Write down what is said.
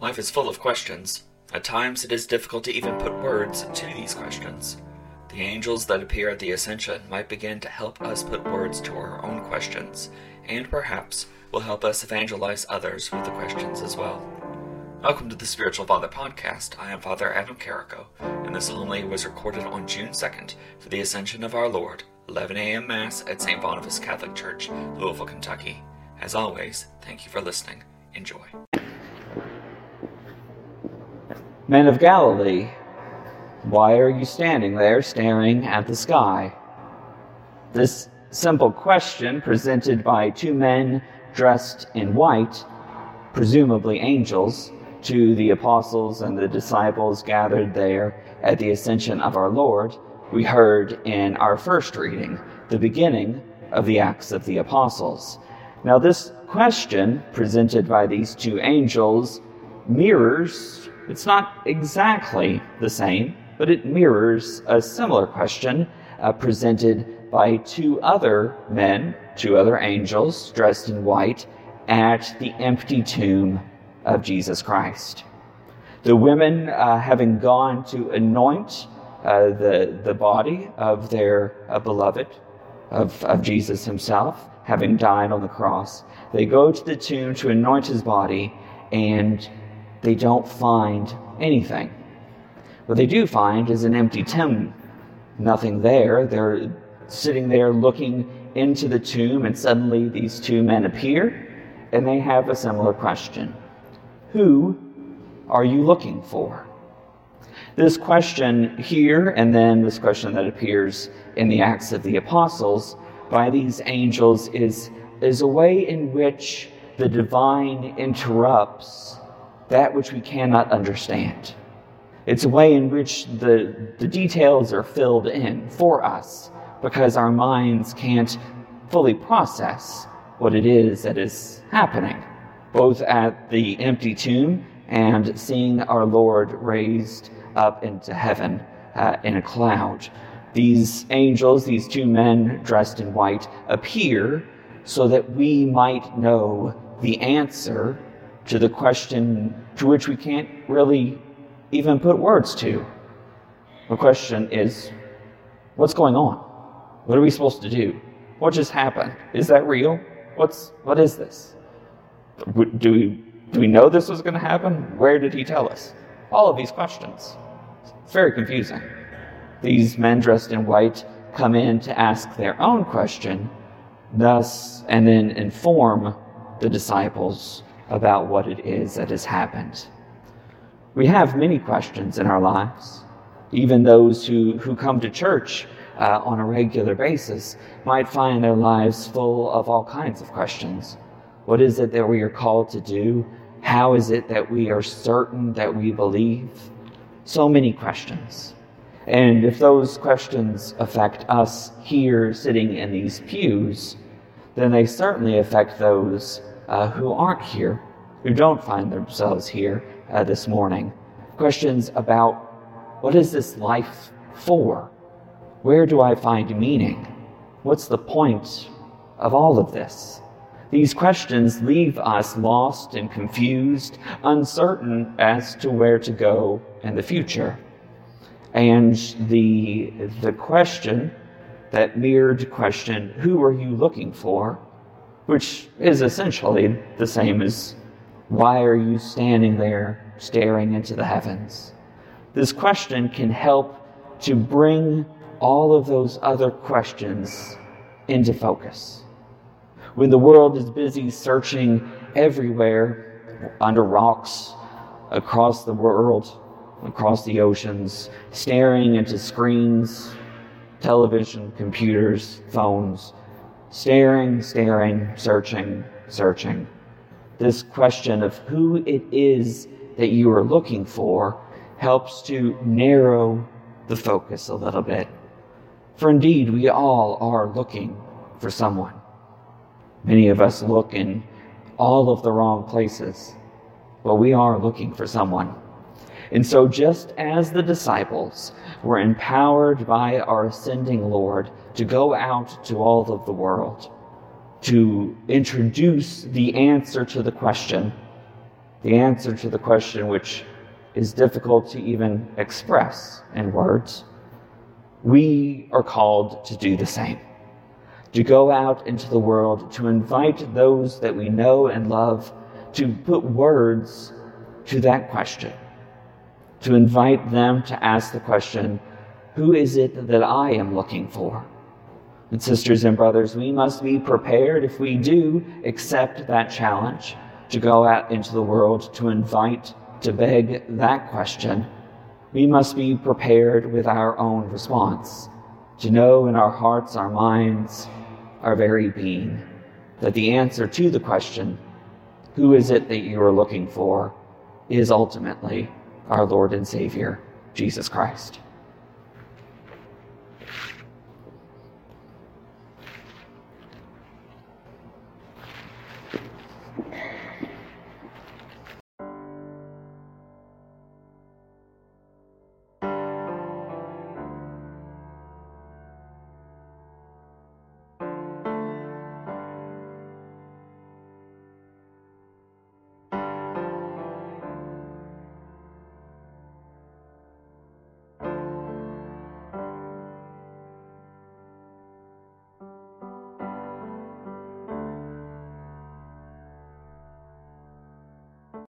Life is full of questions. At times, it is difficult to even put words to these questions. The angels that appear at the Ascension might begin to help us put words to our own questions, and perhaps will help us evangelize others with the questions as well. Welcome to the Spiritual Father Podcast. I am Father Adam Carrico, and this homily was recorded on June 2nd for the Ascension of our Lord, 11 a.m. Mass at St. Boniface Catholic Church, Louisville, Kentucky. As always, thank you for listening. Enjoy. Men of Galilee, why are you standing there staring at the sky? This simple question, presented by two men dressed in white, presumably angels, to the apostles and the disciples gathered there at the ascension of our Lord, we heard in our first reading, the beginning of the Acts of the Apostles. Now, this question presented by these two angels mirrors it's not exactly the same, but it mirrors a similar question uh, presented by two other men, two other angels dressed in white, at the empty tomb of Jesus Christ. The women, uh, having gone to anoint uh, the, the body of their uh, beloved, of, of Jesus himself, having died on the cross, they go to the tomb to anoint his body, and they don't find anything. What they do find is an empty tomb. Nothing there. They're sitting there looking into the tomb, and suddenly these two men appear, and they have a similar question Who are you looking for? This question here, and then this question that appears in the Acts of the Apostles by these angels, is, is a way in which the divine interrupts that which we cannot understand. It's a way in which the, the details are filled in for us because our minds can't fully process what it is that is happening, both at the empty tomb and seeing our Lord raised up into heaven uh, in a cloud. These angels, these two men dressed in white, appear so that we might know the answer to the question to which we can't really even put words to. The question is what's going on? What are we supposed to do? What just happened? Is that real? What's what is this? Do we do we know this was going to happen? Where did he tell us? All of these questions. It's very confusing. These men dressed in white come in to ask their own question, thus and then inform the disciples about what it is that has happened. We have many questions in our lives. Even those who, who come to church uh, on a regular basis might find their lives full of all kinds of questions. What is it that we are called to do? How is it that we are certain that we believe? So many questions. And if those questions affect us here sitting in these pews, then they certainly affect those uh, who aren't here, who don't find themselves here uh, this morning. Questions about what is this life for? Where do I find meaning? What's the point of all of this? These questions leave us lost and confused, uncertain as to where to go in the future. And the, the question, that mirrored question, who are you looking for? Which is essentially the same as why are you standing there staring into the heavens? This question can help to bring all of those other questions into focus. When the world is busy searching everywhere under rocks, across the world, across the oceans, staring into screens, television, computers, phones, staring, staring, searching, searching. This question of who it is that you are looking for helps to narrow the focus a little bit. For indeed, we all are looking for someone. Many of us look in all of the wrong places, but we are looking for someone. And so, just as the disciples were empowered by our ascending Lord to go out to all of the world, to introduce the answer to the question the answer to the question which is difficult to even express in words, we are called to do the same. To go out into the world, to invite those that we know and love, to put words to that question, to invite them to ask the question, Who is it that I am looking for? And sisters and brothers, we must be prepared if we do accept that challenge to go out into the world to invite, to beg that question. We must be prepared with our own response, to know in our hearts, our minds, our very being, that the answer to the question, Who is it that you are looking for? is ultimately our Lord and Savior, Jesus Christ.